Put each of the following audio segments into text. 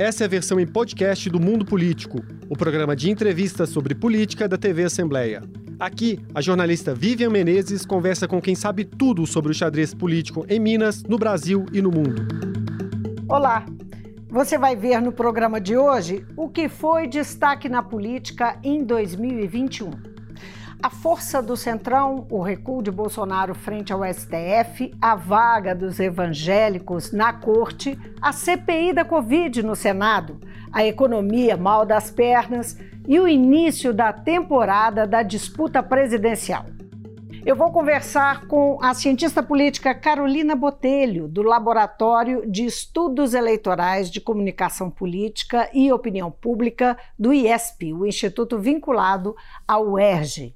Essa é a versão em podcast do Mundo Político, o programa de entrevistas sobre política da TV Assembleia. Aqui, a jornalista Vivian Menezes conversa com quem sabe tudo sobre o xadrez político em Minas, no Brasil e no mundo. Olá! Você vai ver no programa de hoje o que foi destaque na política em 2021. A força do Centrão, o recuo de Bolsonaro frente ao STF, a vaga dos evangélicos na corte, a CPI da Covid no Senado, a economia mal das pernas e o início da temporada da disputa presidencial. Eu vou conversar com a cientista política Carolina Botelho, do Laboratório de Estudos Eleitorais de Comunicação Política e Opinião Pública do IESP, o instituto vinculado ao UERJ.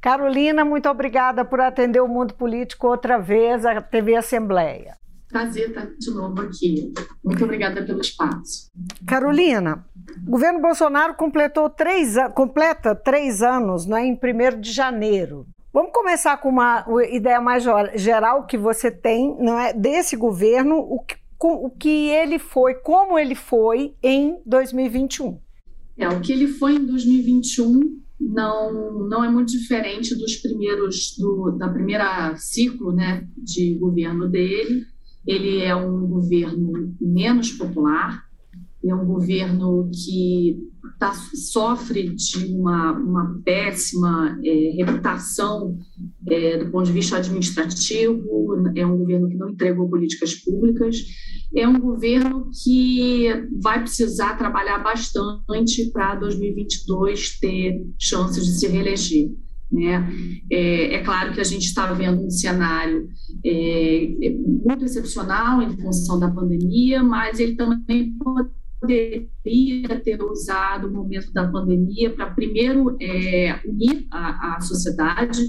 Carolina, muito obrigada por atender o mundo político outra vez, a TV Assembleia. Prazer estar de novo aqui. Muito obrigada pelo espaço. Carolina, o governo Bolsonaro completou três, completa três anos né, em 1 de janeiro. Vamos começar com uma ideia mais geral que você tem não é, desse governo, o que, o que ele foi, como ele foi em 2021. É, o que ele foi em 2021 não, não é muito diferente dos primeiros do, da primeira ciclo né, de governo dele. Ele é um governo menos popular, é um governo que tá, sofre de uma, uma péssima é, reputação é, do ponto de vista administrativo, é um governo que não entregou políticas públicas, é um governo que vai precisar trabalhar bastante para 2022 ter chances de se reeleger. Né? É, é, claro que a gente está vendo um cenário é, é muito excepcional em função da pandemia, mas ele também poderia ter usado o momento da pandemia para, primeiro, é, unir a, a sociedade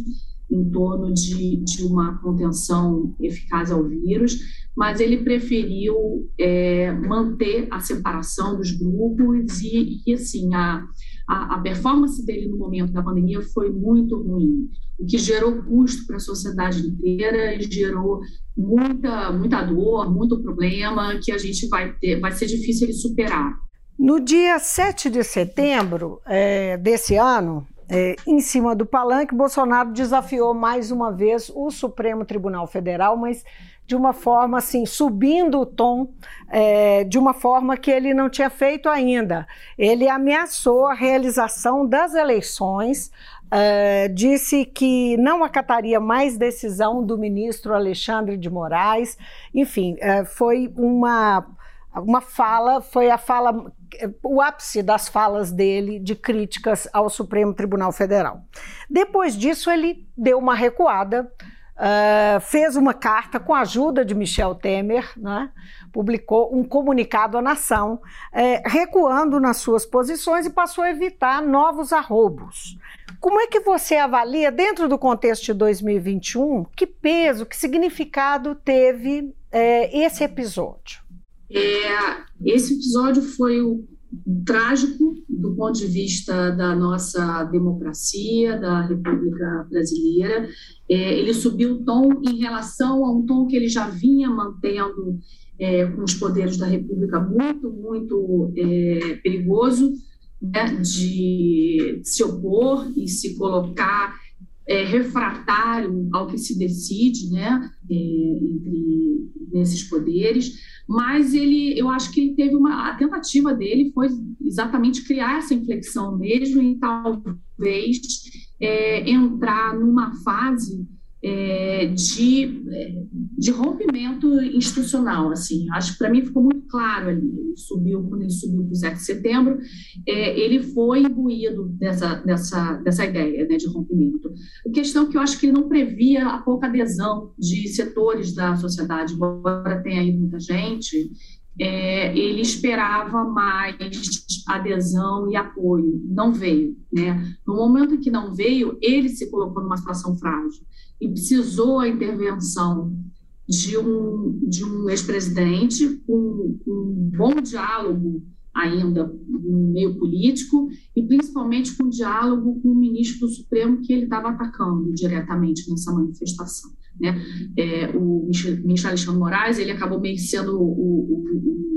em torno de, de uma contenção eficaz ao vírus, mas ele preferiu é, manter a separação dos grupos e, e assim, a, a, a, performance dele no momento da pandemia foi muito ruim, o que gerou custo para a sociedade inteira e gerou muita, muita dor, muito problema que a gente vai ter, vai ser difícil ele superar. No dia 7 de setembro é, desse ano, é, em cima do palanque, Bolsonaro desafiou mais uma vez o Supremo Tribunal Federal, mas de uma forma assim, subindo o tom, é, de uma forma que ele não tinha feito ainda. Ele ameaçou a realização das eleições, é, disse que não acataria mais decisão do ministro Alexandre de Moraes, enfim, é, foi uma uma fala, foi a fala, o ápice das falas dele de críticas ao Supremo Tribunal Federal. Depois disso, ele deu uma recuada, uh, fez uma carta com a ajuda de Michel Temer, né, publicou um comunicado à nação, uh, recuando nas suas posições e passou a evitar novos arrobos. Como é que você avalia, dentro do contexto de 2021, que peso, que significado teve uh, esse episódio? É, esse episódio foi o, trágico do ponto de vista da nossa democracia, da República Brasileira. É, ele subiu o tom em relação a um tom que ele já vinha mantendo é, com os poderes da República muito, muito é, perigoso né, de se opor e se colocar é, refratário ao que se decide né, é, entre nesses poderes, mas ele, eu acho que ele teve uma a tentativa dele foi exatamente criar essa inflexão mesmo e talvez é, entrar numa fase é, de, de rompimento institucional, assim, acho que para mim ficou muito claro ali, ele subiu, quando ele subiu para o 7 de setembro, é, ele foi imbuído dessa, dessa, dessa ideia né, de rompimento. A questão que eu acho que ele não previa a pouca adesão de setores da sociedade, embora tenha ido muita gente, é, ele esperava mais adesão e apoio, não veio. Né? No momento que não veio, ele se colocou numa situação frágil e precisou a intervenção de um, de um ex-presidente com um bom diálogo ainda no meio político e principalmente com diálogo com o ministro do Supremo que ele estava atacando diretamente nessa manifestação. Né? É, o ministro Alexandre Moraes ele acabou meio sendo o, o, o,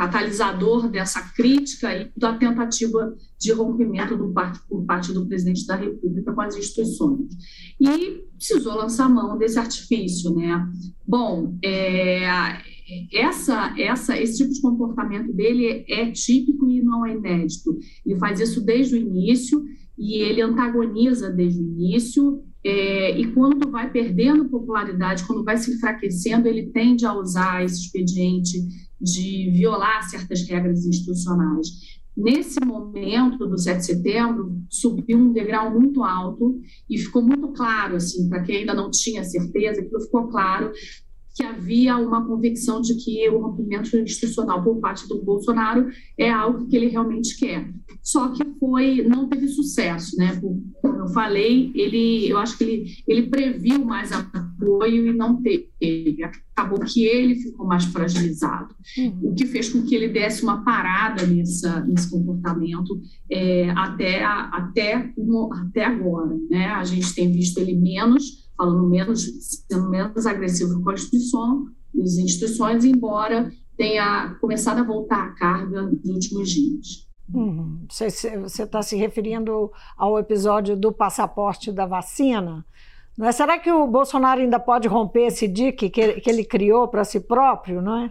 catalisador dessa crítica e da tentativa de rompimento do por parte do presidente da República com as instituições. E precisou lançar mão desse artifício, né? Bom, é, essa, essa, esse tipo de comportamento dele é típico e não é inédito. Ele faz isso desde o início e ele antagoniza desde o início. É, e quando vai perdendo popularidade, quando vai se enfraquecendo, ele tende a usar esse expediente de violar certas regras institucionais. Nesse momento do 7 de setembro, subiu um degrau muito alto e ficou muito claro, assim, para quem ainda não tinha certeza, aquilo ficou claro que havia uma convicção de que o rompimento institucional por parte do Bolsonaro é algo que ele realmente quer. Só que foi, não teve sucesso, né? Como eu falei, ele, eu acho que ele, ele previu mais apoio e não teve. Acabou que ele ficou mais fragilizado, uhum. o que fez com que ele desse uma parada nessa, nesse comportamento é, até, até, até agora, né? A gente tem visto ele menos falando menos, sendo menos agressivo com a instituição, as instituições, embora tenha começado a voltar a carga nos últimos dias. Uhum. Você está se referindo ao episódio do passaporte da vacina? Não é? Será que o Bolsonaro ainda pode romper esse dique que, que ele criou para si próprio, não é?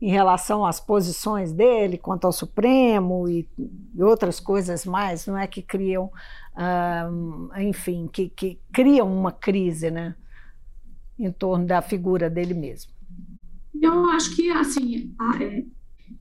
Em relação às posições dele quanto ao Supremo e, e outras coisas mais, não é? Que criam uh, enfim, que, que criam uma crise né, em torno da figura dele mesmo. Eu acho que, assim, é,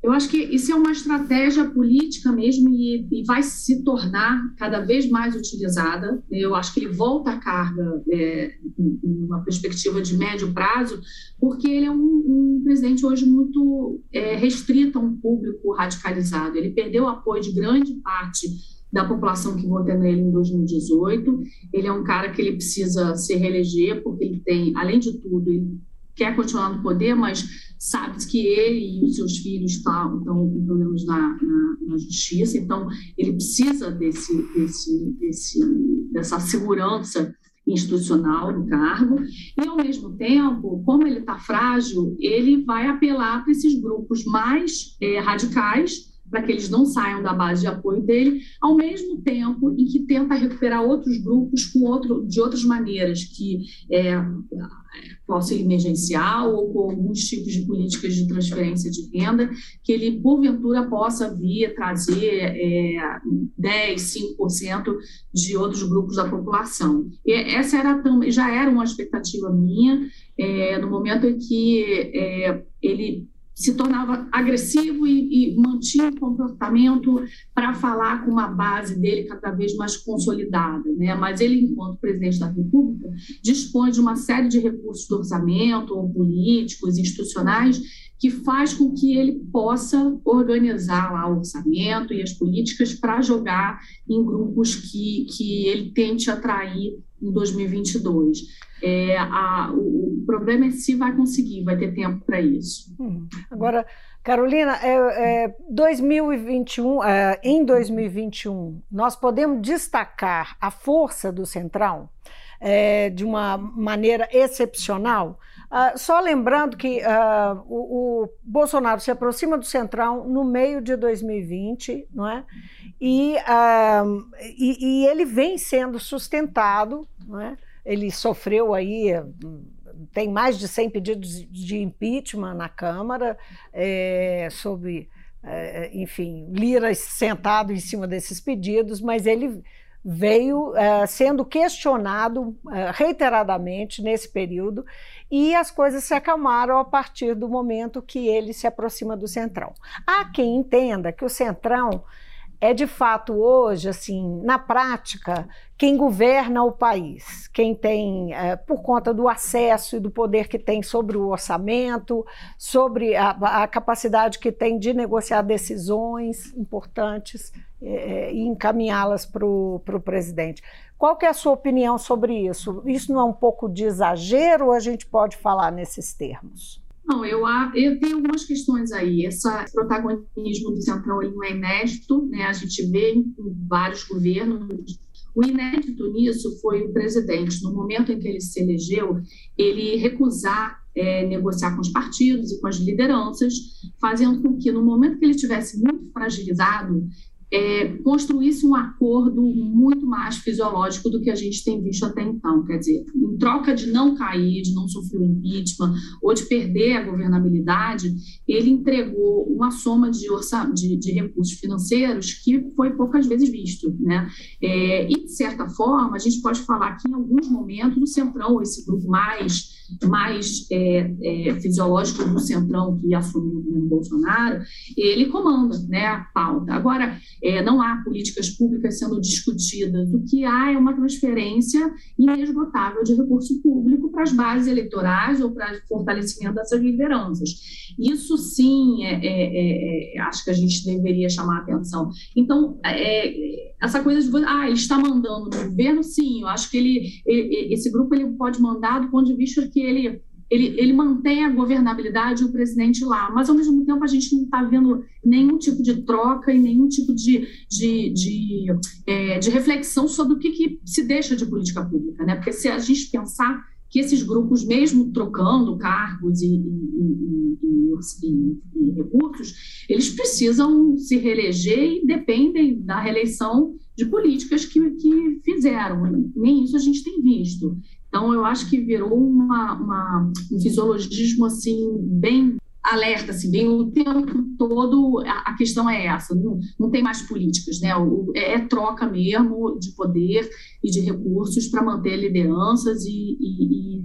eu acho que isso é uma estratégia política mesmo e, e, vai se tornar cada vez mais utilizada. Eu acho que ele volta a carga é, em uma perspectiva de médio prazo, porque ele é um, um presidente hoje muito é, restrito a um público radicalizado. Ele perdeu o apoio de grande parte da população que vota nele em 2018. Ele é um cara que ele precisa se reeleger, porque ele tem, além de tudo, ele quer continuar no poder, mas sabe que ele e os seus filhos estão, estão com problemas na, na, na, justiça, então ele precisa desse, desse, desse, dessa segurança institucional no cargo, e ao mesmo tempo, como ele está frágil, ele vai apelar para esses grupos mais é, radicais, para que eles não saiam da base de apoio dele, ao mesmo tempo em que tenta recuperar outros grupos com outro, de outras maneiras, que é, com emergencial ou com alguns tipos de políticas de transferência de renda, que ele, porventura, possa vir trazer é, 10, 5% de outros grupos da população. E essa era já era uma expectativa minha, é, no momento em que é, ele se tornava agressivo e, e mantinha o comportamento para falar com uma base dele cada vez mais consolidada. Né? Mas ele, enquanto presidente da República, dispõe de uma série de recursos do orçamento, políticos, institucionais, que faz com que ele possa organizar lá o orçamento e as políticas para jogar em grupos que, que ele tente atrair em 2022. É, a, o, o, problema é se vai conseguir, vai ter tempo para isso. Hum. Agora, Carolina, é, é 2021, é, em 2021, nós podemos destacar a força do Centrão é, de uma maneira excepcional. Uh, só lembrando que uh, o, o, Bolsonaro se aproxima do Centrão no meio de 2020, não é? E, uh, e, e ele vem sendo sustentado, não é? Ele sofreu aí, tem mais de 100 pedidos de impeachment na Câmara, é, sobre, é, enfim, Lira sentado em cima desses pedidos, mas ele veio sendo questionado reiteradamente nesse período e as coisas se acalmaram a partir do momento que ele se aproxima do Centrão. Há quem entenda que o Centrão é de fato hoje, assim, na prática, quem governa o país, quem tem, é, por conta do acesso e do poder que tem sobre o orçamento, sobre a, a capacidade que tem de negociar decisões importantes é, e encaminhá-las para o presidente. Qual que é a sua opinião sobre isso? Isso não é um pouco de exagero ou a gente pode falar nesses termos? Não, eu, eu tenho algumas questões aí. Esse protagonismo do Centrão não é inédito, né? a gente vê em vários governos. O inédito nisso foi o presidente, no momento em que ele se elegeu, ele recusar é, negociar com os partidos e com as lideranças, fazendo com que, no momento que ele estivesse muito fragilizado, é, construísse um acordo muito mais fisiológico do que a gente tem visto até então. Quer dizer, em troca de não cair, de não sofrer o impeachment ou de perder a governabilidade, ele entregou uma soma de, de, de recursos financeiros que foi poucas vezes visto. Né? É, e, de certa forma, a gente pode falar que, em alguns momentos, o Centrão, esse grupo mais mais é, é, fisiológico do Centrão que assumiu o governo Bolsonaro, ele comanda né, a pauta. Agora, é, não há políticas públicas sendo discutidas, o que há é uma transferência inesgotável de recurso público para as bases eleitorais ou para o fortalecimento dessas lideranças. Isso sim, é, é, é, acho que a gente deveria chamar a atenção. Então, essa coisa de, ah, ele está mandando no governo, sim, eu acho que ele, ele esse grupo ele pode mandar do ponto de vista que ele, ele, ele mantém a governabilidade e o presidente lá, mas ao mesmo tempo a gente não está vendo nenhum tipo de troca e nenhum tipo de, de, de, é, de reflexão sobre o que, que se deixa de política pública, né? Porque se a gente pensar que esses grupos, mesmo trocando cargos e, e, e, e, recursos, eles precisam se reeleger e dependem da reeleição de políticas que, que fizeram. Nem isso a gente tem visto. Então, eu acho que virou uma, uma, um fisiologismo assim bem alerta, assim, bem o tempo todo a, a questão é essa, não, não tem mais políticas, né? O, é, é, troca mesmo de poder e de recursos para manter lideranças e, e, e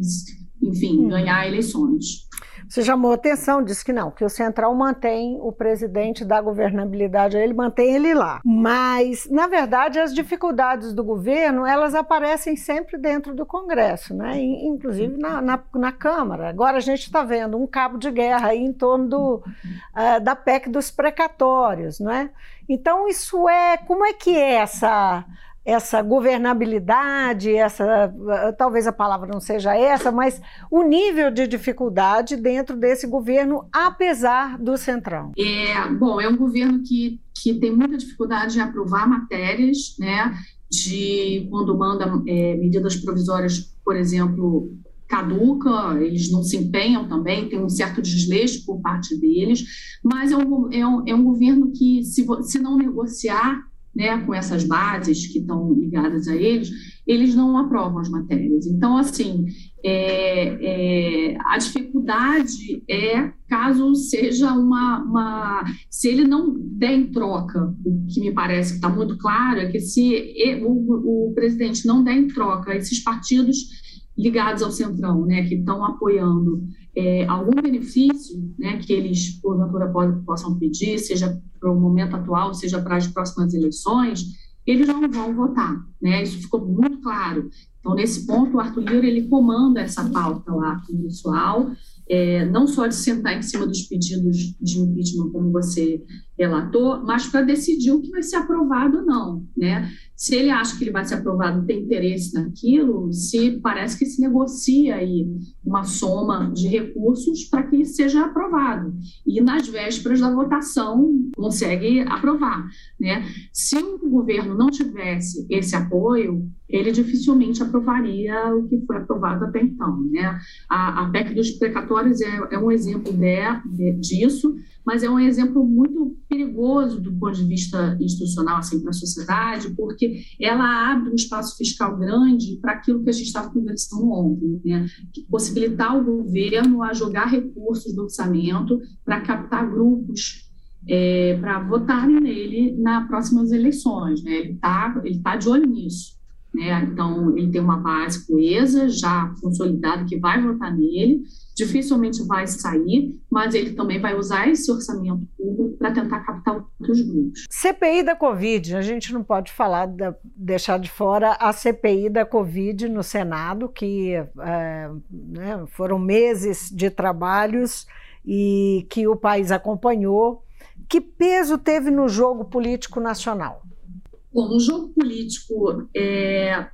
enfim, hum. ganhar eleições. Você chamou atenção, disse que não, que o Central mantém o presidente da governabilidade, ele mantém ele lá. Mas, na verdade, as dificuldades do governo, elas aparecem sempre dentro do Congresso, né? inclusive na, na, na Câmara. Agora a gente está vendo um cabo de guerra aí em torno do, uh, da PEC dos precatórios, não é? Então, isso é, como é que é essa essa governabilidade, essa talvez a palavra não seja essa, mas o nível de dificuldade dentro desse governo, apesar do centrão. É, bom, é um governo que, que tem muita dificuldade em aprovar matérias, né? De quando manda é, medidas provisórias, por exemplo, caduca, eles não se empenham também, tem um certo desleixo por parte deles, mas é um, é um, é um governo que, se, se não negociar né, com essas bases que estão ligadas a eles, eles não aprovam as matérias. Então, assim, é, é, a dificuldade é caso seja uma, uma, Se ele não der em troca, o que me parece que está muito claro é que se o, o presidente não der em troca esses partidos ligados ao Centrão, né, que estão apoiando é, algum benefício né, que eles, porventura, possam pedir, seja para o momento atual, seja para as próximas eleições, eles não vão votar. Né? Isso ficou muito claro. Então, nesse ponto, o Arthur Lira ele comanda essa pauta lá pessoal, é, não só de sentar em cima dos pedidos de impeachment, como você relator, mas para decidir o que vai ser aprovado ou não, né? Se ele acha que ele vai ser aprovado, tem interesse naquilo, se parece que se negocia aí uma soma de recursos para que seja aprovado e nas vésperas da votação consegue aprovar, né? Se o governo não tivesse esse apoio, ele dificilmente aprovaria o que foi aprovado até então, né? A, a PEC dos precatórios é, é um exemplo de, de, disso mas é um exemplo muito perigoso do ponto de vista institucional assim, para a sociedade, porque ela abre um espaço fiscal grande para aquilo que a gente estava conversando ontem, né? possibilitar o governo a jogar recursos do orçamento para captar grupos é, para votarem nele nas próximas eleições. Né? Ele está ele tá de olho nisso. Né? Então, ele tem uma base coesa, já consolidada, que vai votar nele, dificilmente vai sair, mas ele também vai usar esse orçamento público para tentar captar outros grupos. CPI da Covid, a gente não pode falar, da, deixar de fora a CPI da Covid no Senado, que é, né, foram meses de trabalhos e que o país acompanhou. Que peso teve no jogo político nacional? Bom, no jogo político, é,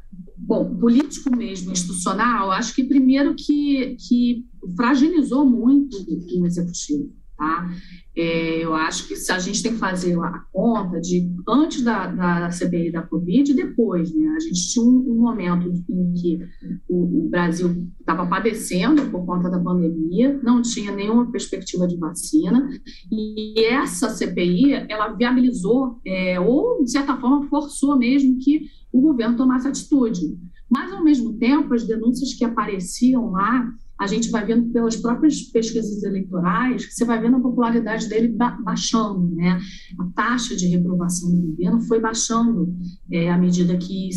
bom, político mesmo, institucional, acho que primeiro que, que fragilizou muito o executivo. Tá? É, eu acho que a gente tem que fazer a conta de antes da, da CPI da Covid e depois. Né? A gente tinha um, um momento em que o, o Brasil estava padecendo por conta da pandemia, não tinha nenhuma perspectiva de vacina, e essa CPI ela viabilizou, é, ou de certa forma forçou mesmo que o governo tomasse atitude. Mas, ao mesmo tempo, as denúncias que apareciam lá a gente vai vendo pelas próprias pesquisas eleitorais você vai vendo a popularidade dele baixando, né? A taxa de reprovação do governo foi baixando é, à medida que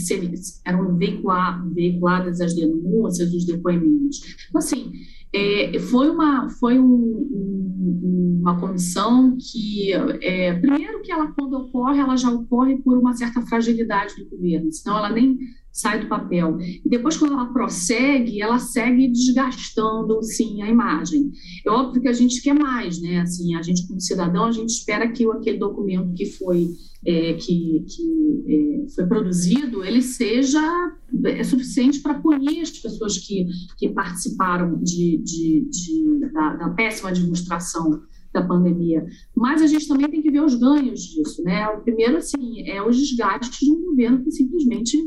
eram veiculadas as denúncias, os depoimentos. Então, assim, é, foi uma foi um, um, uma comissão que é, primeiro que ela quando ocorre ela já ocorre por uma certa fragilidade do governo senão ela nem sai do papel. E depois, quando ela prossegue, ela segue desgastando, sim, a imagem. É óbvio que a gente quer mais, né? Assim, a gente, como cidadão, a gente espera que aquele documento que foi, é, que, que é, foi produzido, ele seja é, suficiente para punir as pessoas que, que participaram de, de, de da, da péssima administração da pandemia. Mas a gente também tem que ver os ganhos disso, né? O primeiro, assim, é os desgastes de um governo que simplesmente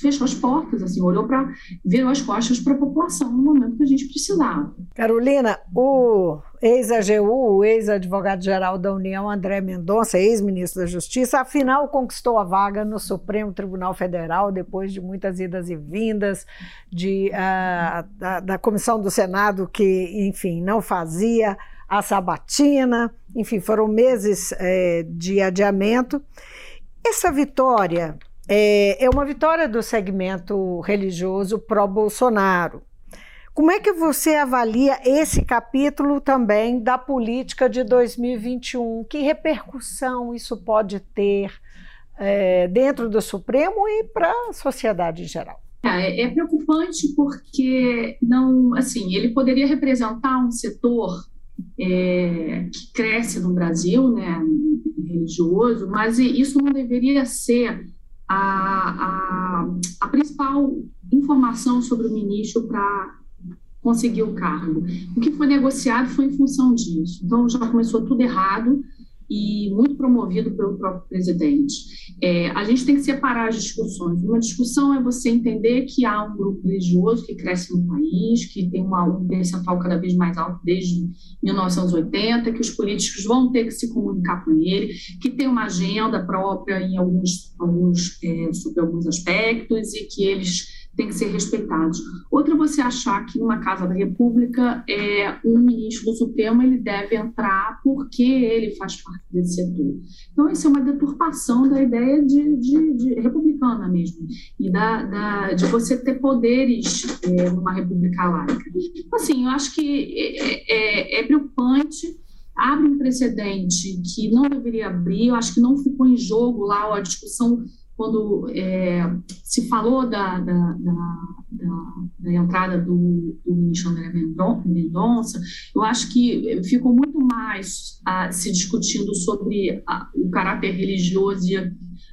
fechou as portas, assim, olhou para virou as costas para a população no momento que a gente precisava. Carolina, o ex-AGU, o ex-advogado-geral da União, André Mendonça, ex-ministro da Justiça, afinal conquistou a vaga no Supremo Tribunal Federal depois de muitas idas e vindas de, uh, da, da comissão do Senado que, enfim, não fazia a sabatina, enfim, foram meses é, de adiamento. Essa vitória é, é uma vitória do segmento religioso pró-Bolsonaro. Como é que você avalia esse capítulo também da política de 2021? Que repercussão isso pode ter é, dentro do Supremo e para a sociedade em geral? É, é preocupante porque não, assim, ele poderia representar um setor é, que cresce no Brasil, né, religioso, mas isso não deveria ser a, a, a principal informação sobre o ministro para conseguir o cargo. O que foi negociado foi em função disso. Então já começou tudo errado e muito promovido pelo próprio presidente. É, a gente tem que separar as discussões. Uma discussão é você entender que há um grupo religioso que cresce no país, que tem uma, um percentual cada vez mais alto desde 1980, que os políticos vão ter que se comunicar com ele, que tem uma agenda própria em alguns, alguns é, sobre alguns aspectos e que eles têm que ser respeitados. Outra você achar que numa Casa da República é, um ministro do Supremo ele deve entrar porque ele faz parte desse setor. Então, isso é uma deturpação da ideia de, de, de republicana mesmo, e da, da, de você ter poderes é, numa república laica. Assim, eu acho que é, é, é preocupante, abre um precedente que não deveria abrir, eu acho que não ficou em jogo lá a discussão quando é, se falou da, da, da, da, entrada do, do ministro André Mendonça, eu acho que ficou muito mais a, se discutindo sobre a, o caráter religioso e a,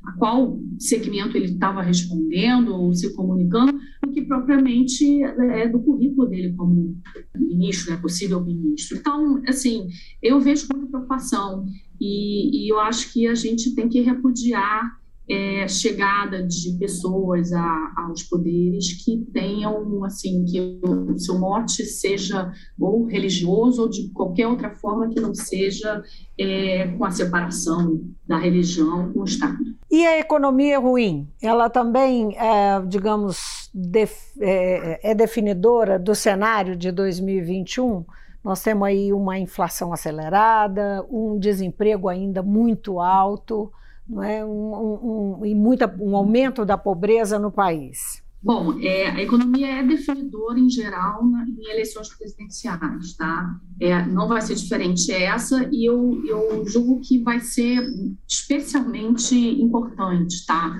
a qual segmento ele estava respondendo ou se comunicando, do que propriamente é, do currículo dele como ministro, né, possível ministro. Então, assim, eu vejo com preocupação e, e eu acho que a gente tem que repudiar é, chegada de pessoas a, aos poderes que tenham, assim, que o seu mote seja ou religioso ou de qualquer outra forma que não seja é, com a separação da religião com o Estado. E a economia ruim? Ela também, é, digamos, def, é, é definidora do cenário de 2021? Nós temos aí uma inflação acelerada, um desemprego ainda muito alto não é? um, um, um, e muita, um aumento da pobreza no país? Bom, é, a economia é definidora em geral na, em eleições presidenciais, tá? É, não vai ser diferente essa e eu, eu julgo que vai ser especialmente importante, tá?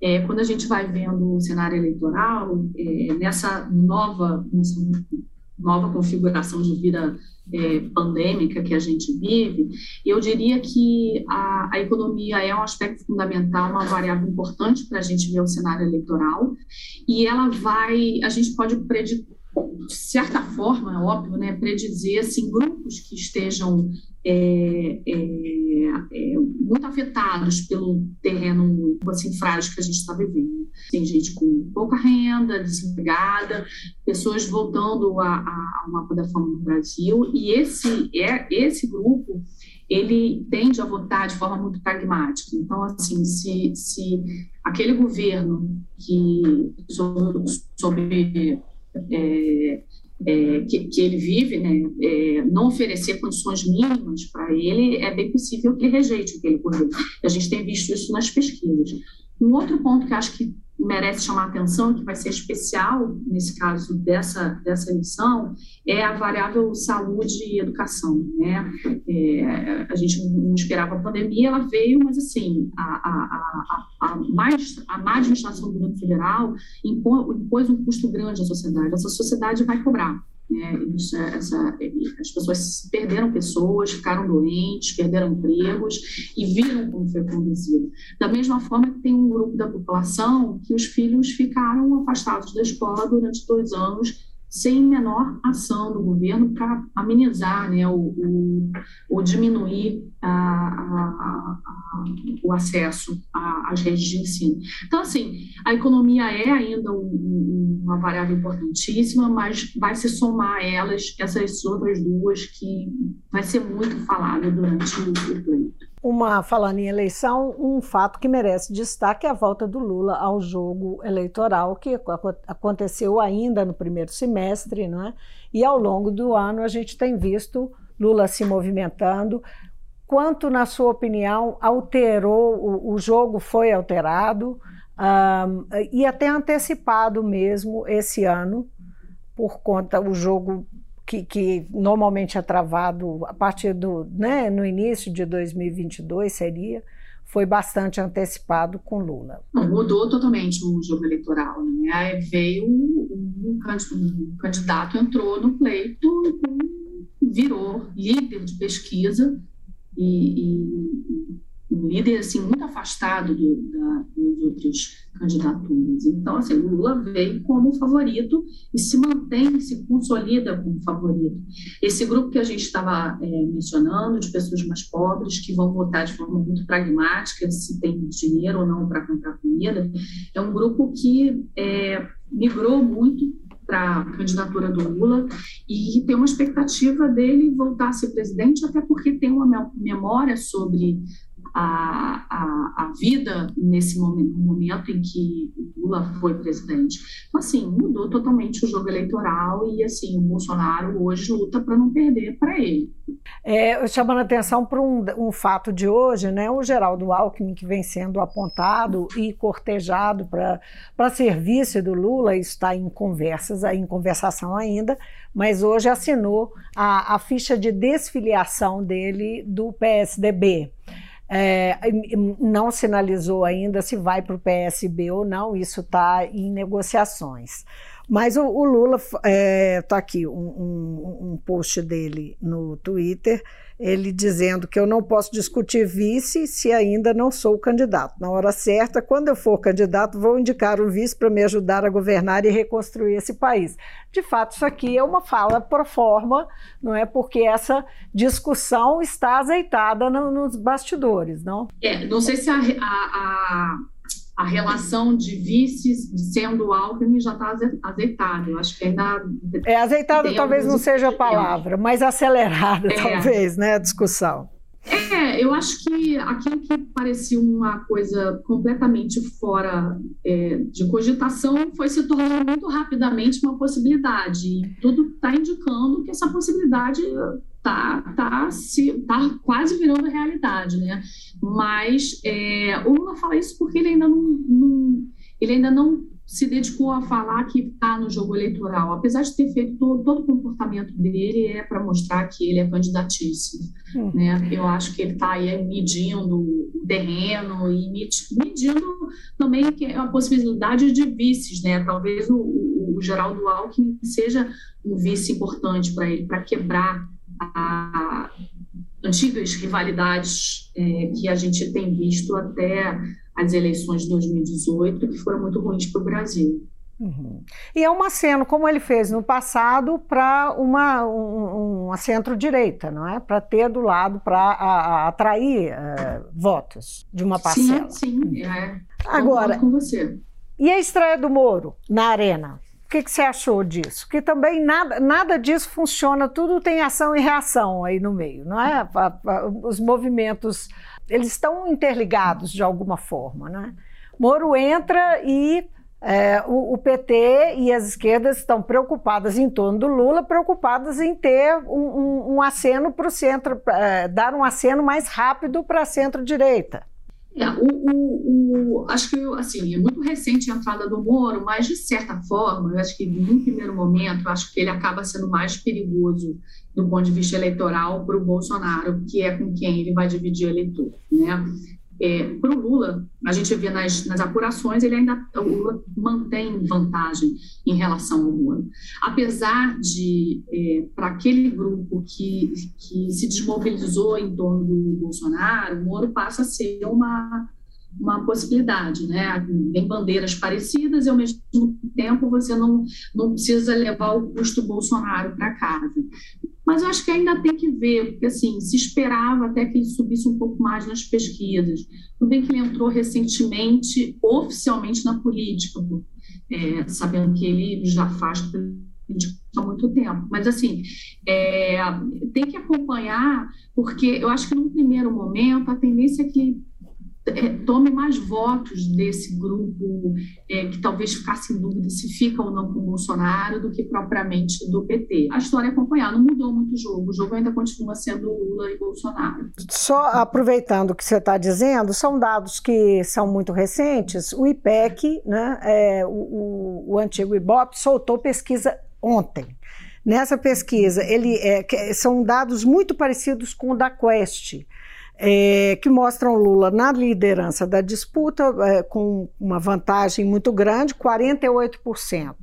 É, quando a gente vai vendo o cenário eleitoral, é, nessa nova, nova configuração de vida é, pandêmica que a gente vive, eu diria que a, a, economia é um aspecto fundamental, uma variável importante para a gente ver o cenário eleitoral, e ela vai, a gente pode predicar de certa forma, é óbvio, né, predizer assim, grupos que estejam é, é, é, muito afetados pelo terreno assim, frágil que a gente está vivendo. Tem gente com pouca renda, desempregada, pessoas voltando ao mapa da fome no Brasil, e esse, é, esse grupo ele tende a votar de forma muito pragmática. Então, assim, se, se aquele governo que sobre é, é, que, que, ele vive, né, é, não oferecer condições mínimas para ele, é bem possível que ele rejeite aquele governo. A gente tem visto isso nas pesquisas. Um outro ponto que acho que merece chamar atenção, que vai ser especial nesse caso dessa, dessa eleição, é a variável saúde e educação. Né? É, a gente não esperava a pandemia, ela veio, mas assim, a, a, a, a, mais, a má administração do governo federal impôs um custo grande à sociedade. Essa sociedade vai cobrar. Né? É, essa, as pessoas perderam pessoas, ficaram doentes, perderam empregos e viram como foi conduzido. Da mesma forma que tem um grupo da população que os filhos ficaram afastados da escola durante dois anos sem menor ação do governo para amenizar né, o, o, ou diminuir a, a, a, o acesso às redes de ensino. Então, assim, a economia é ainda um, uma variável importantíssima, mas vai se somar a elas essas outras duas que vai ser muito falada durante o pleito. Uma, falando em eleição, um fato que merece destaque é a volta do Lula ao jogo eleitoral, que aconteceu ainda no primeiro semestre, não é? e ao longo do ano a gente tem visto Lula se movimentando. Quanto, na sua opinião, alterou, o, o jogo foi alterado um, e até antecipado mesmo esse ano, por conta, o jogo que, que, normalmente é travado a partir do, né, no início de 2022 seria, foi bastante antecipado com Lula. Mudou totalmente o jogo eleitoral. Né? Aí veio um, um candidato entrou no pleito virou líder de pesquisa e, e um líder assim muito afastado do, da, das outras candidaturas. Então, assim, o Lula veio como favorito e se mantém, se consolida como favorito. Esse grupo que a gente estava é, mencionando, de pessoas mais pobres, que vão votar de forma muito pragmática, se tem dinheiro ou não para comprar comida, é um grupo que é, migrou muito para a candidatura do Lula e tem uma expectativa dele voltar a ser presidente, até porque tem uma memória sobre a, a, a vida nesse momento, momento em que Lula foi presidente. Então, assim, mudou totalmente o jogo eleitoral e, assim, o Bolsonaro hoje luta para não perder para ele. É, chamando a atenção para um, um, fato de hoje, né, o Geraldo Alckmin, que vem sendo apontado e cortejado para ser vice do Lula, está em conversas, em conversação ainda, mas hoje assinou a, a ficha de desfiliação dele do PSDB. É, não sinalizou ainda se vai para o PSB ou não, isso está em negociações. Mas o, o Lula, está é, tá aqui um, um, um, post dele no Twitter, ele dizendo que eu não posso discutir vice se ainda não sou candidato. Na hora certa, quando eu for candidato, vou indicar um vice para me ajudar a governar e reconstruir esse país. De fato, isso aqui é uma fala pro forma, não é? Porque essa discussão está azeitada no, nos bastidores, não? É, não sei se a, a, a a relação de vices sendo Alckmin já está azeitada. Eu acho que ainda. É, azeitada talvez não seja a palavra, mas acelerada, é. talvez, né, a discussão. É, eu acho que aquilo que parecia uma coisa completamente fora é, de cogitação foi se tornando muito rapidamente uma possibilidade. E tudo está indicando que essa possibilidade tá, tá, se, tá quase virando realidade, né? Mas é, o Lula fala isso porque ele ainda não, não ele ainda não se dedicou a falar que está no jogo eleitoral, apesar de ter feito todo, todo o comportamento dele é para mostrar que ele é candidatíssimo, hum. né? Eu acho que ele está aí medindo o terreno e medindo também que é a possibilidade de vices, né? Talvez o, o, o Geraldo Alckmin seja um vice importante para ele, para quebrar a antigas rivalidades é, que a gente tem visto até as eleições de 2018, que foram muito ruins para o Brasil. Uhum. E é um aceno, como ele fez no passado, para uma, um, centro-direita, não é? Para ter do lado, para atrair uh, votos de uma parcela. Sim, sim. É. Agora, com você. E a estreia do Moro na Arena? O que, que, você achou disso? Que também nada, nada disso funciona, tudo tem ação e reação aí no meio, não é? Os movimentos, eles estão interligados de alguma forma, né? Moro entra e é, o, o, PT e as esquerdas estão preocupadas em torno do Lula, preocupadas em ter um, um, um aceno para o centro, é, dar um aceno mais rápido para a centro-direita. É, o, o, o, acho que assim, é muito recente a entrada do Moro, mas de certa forma, eu acho que no primeiro momento, acho que ele acaba sendo mais perigoso do ponto de vista eleitoral para o Bolsonaro, que é com quem ele vai dividir eleitor. Né? É, para o Lula, a gente vê nas, nas, apurações, ele ainda o Lula mantém vantagem em relação ao Moro. Apesar de, é, para aquele grupo que, que se desmobilizou em torno do Bolsonaro, o Moro passa a ser uma, uma possibilidade, né? Tem bandeiras parecidas e, ao mesmo tempo, você não, não precisa levar o custo Bolsonaro para casa. Mas eu acho que ainda tem que ver, porque assim, se esperava até que ele subisse um pouco mais nas pesquisas. Tudo bem que ele entrou recentemente, oficialmente, na política, é, sabendo que ele já faz há muito tempo. Mas, assim, é, tem que acompanhar, porque eu acho que, num primeiro momento, a tendência é que tome mais votos desse grupo é, que talvez ficasse em dúvida se fica ou não com o Bolsonaro do que propriamente do PT. A história é acompanhar, não mudou muito o jogo, o jogo ainda continua sendo Lula e Bolsonaro. Só aproveitando o que você está dizendo, são dados que são muito recentes. O IPEC, né, é, o, o antigo IBOP, soltou pesquisa ontem. Nessa pesquisa, ele é, são dados muito parecidos com o da Quest é, que mostram Lula na liderança da disputa, é, com uma vantagem muito grande, 48%.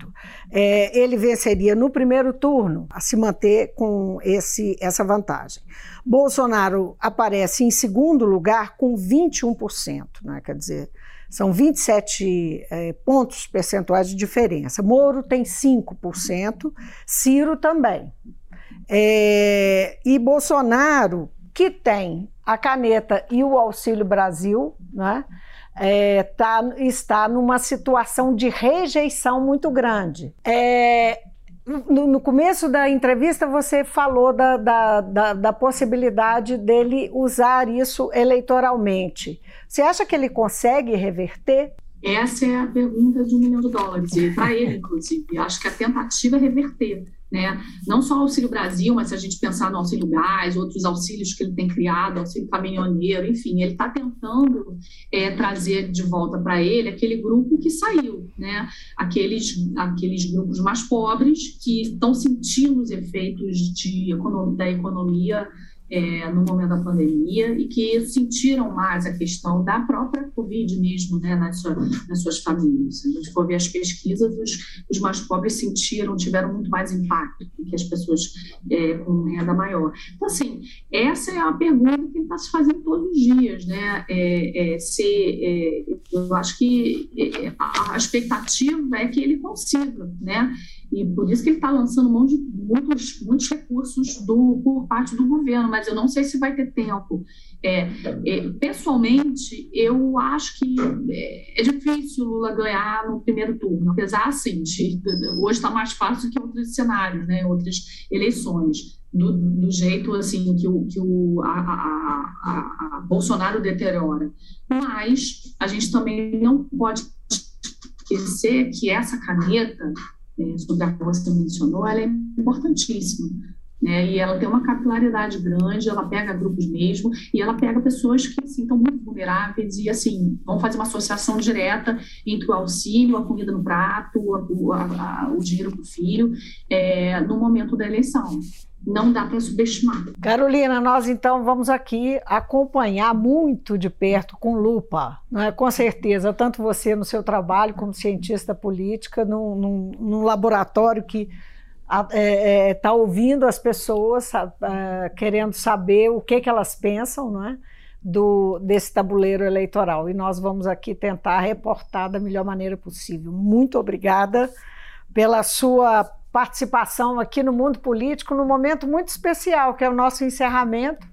É, ele venceria no primeiro turno a se manter com esse, essa vantagem. Bolsonaro aparece em segundo lugar com 21%, né? quer dizer, são 27 é, pontos percentuais de diferença. Moro tem 5%, Ciro também. É, e Bolsonaro, que tem a caneta e o Auxílio Brasil, né? É, tá, está numa situação de rejeição muito grande. É, no, no, começo da entrevista, você falou da, da, da, da, possibilidade dele usar isso eleitoralmente. Você acha que ele consegue reverter? Essa é a pergunta de um milhão de dólares, e para ele, inclusive. Acho que a tentativa é reverter né? Não só o Auxílio Brasil, mas se a gente pensar no Auxílio Gás, outros auxílios que ele tem criado, Auxílio Caminhoneiro, enfim, ele está tentando é, trazer de volta para ele aquele grupo que saiu, né? Aqueles, aqueles grupos mais pobres que estão sentindo os efeitos de, da economia é, no momento da pandemia e que sentiram mais a questão da própria Covid mesmo né, nas, suas, nas suas famílias. Se a gente for ver as pesquisas, os, os mais pobres sentiram, tiveram muito mais impacto que as pessoas é, com renda maior. Então, assim, essa é a pergunta que está se fazendo todos os dias. Né? É, é se, é, eu acho que é, a expectativa é que ele consiga, né? E por isso que ele está lançando mão de muitos, muitos recursos do, por parte do governo, mas eu não sei se vai ter tempo. É, é, pessoalmente, eu acho que é, é difícil o Lula ganhar no primeiro turno, apesar, assim, de, hoje está mais fácil que outros cenários, né, outras eleições. Do, do, jeito assim que o, que o a, a, a, a, Bolsonaro deteriora. Mas a gente também não pode esquecer que essa caneta é, sobre a qual você mencionou, ela é importantíssima. Né? E ela tem uma capilaridade grande, ela pega grupos mesmo, e ela pega pessoas que assim, estão muito vulneráveis e assim vão fazer uma associação direta entre o auxílio, a comida no prato, a, a, a, o dinheiro para o filho, é, no momento da eleição não dá para subestimar. Carolina, nós então vamos aqui acompanhar muito de perto, com lupa, é? com certeza, tanto você no seu trabalho como cientista política, num, num, num laboratório que está é, é, tá ouvindo as pessoas, querendo saber o que, que elas pensam, não é? do, desse tabuleiro eleitoral. E nós vamos aqui tentar reportar da melhor maneira possível. Muito obrigada pela sua participação aqui no mundo político, num momento muito especial, que é o nosso encerramento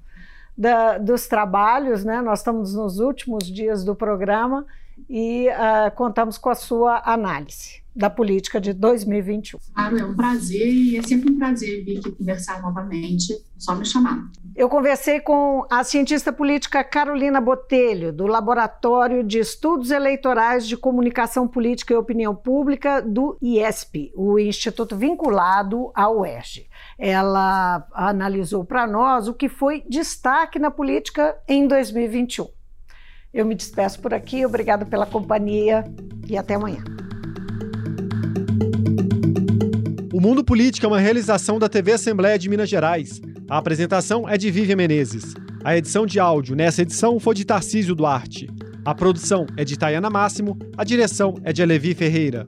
da, dos trabalhos. Né? Nós estamos nos últimos dias do programa e uh, contamos com a sua análise da política de 2021. Claro, é um prazer e é sempre um prazer vir aqui conversar novamente. Só me chamar. Eu conversei com a cientista política Carolina Botelho, do Laboratório de Estudos Eleitorais de Comunicação Política e Opinião Pública do IESP, o instituto vinculado ao UERJ. Ela analisou para nós o que foi destaque na política em 2021. Eu me despeço por aqui, obrigado pela companhia e até amanhã. Mundo Político é uma realização da TV Assembleia de Minas Gerais. A apresentação é de Vivian Menezes. A edição de áudio nessa edição foi de Tarcísio Duarte. A produção é de Tayana Máximo, a direção é de Alevi Ferreira.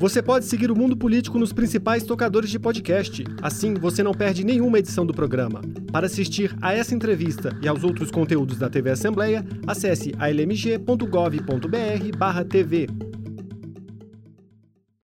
Você pode seguir o Mundo Político nos principais tocadores de podcast. Assim, você não perde nenhuma edição do programa. Para assistir a essa entrevista e aos outros conteúdos da TV Assembleia, acesse almg.gov.br/tv.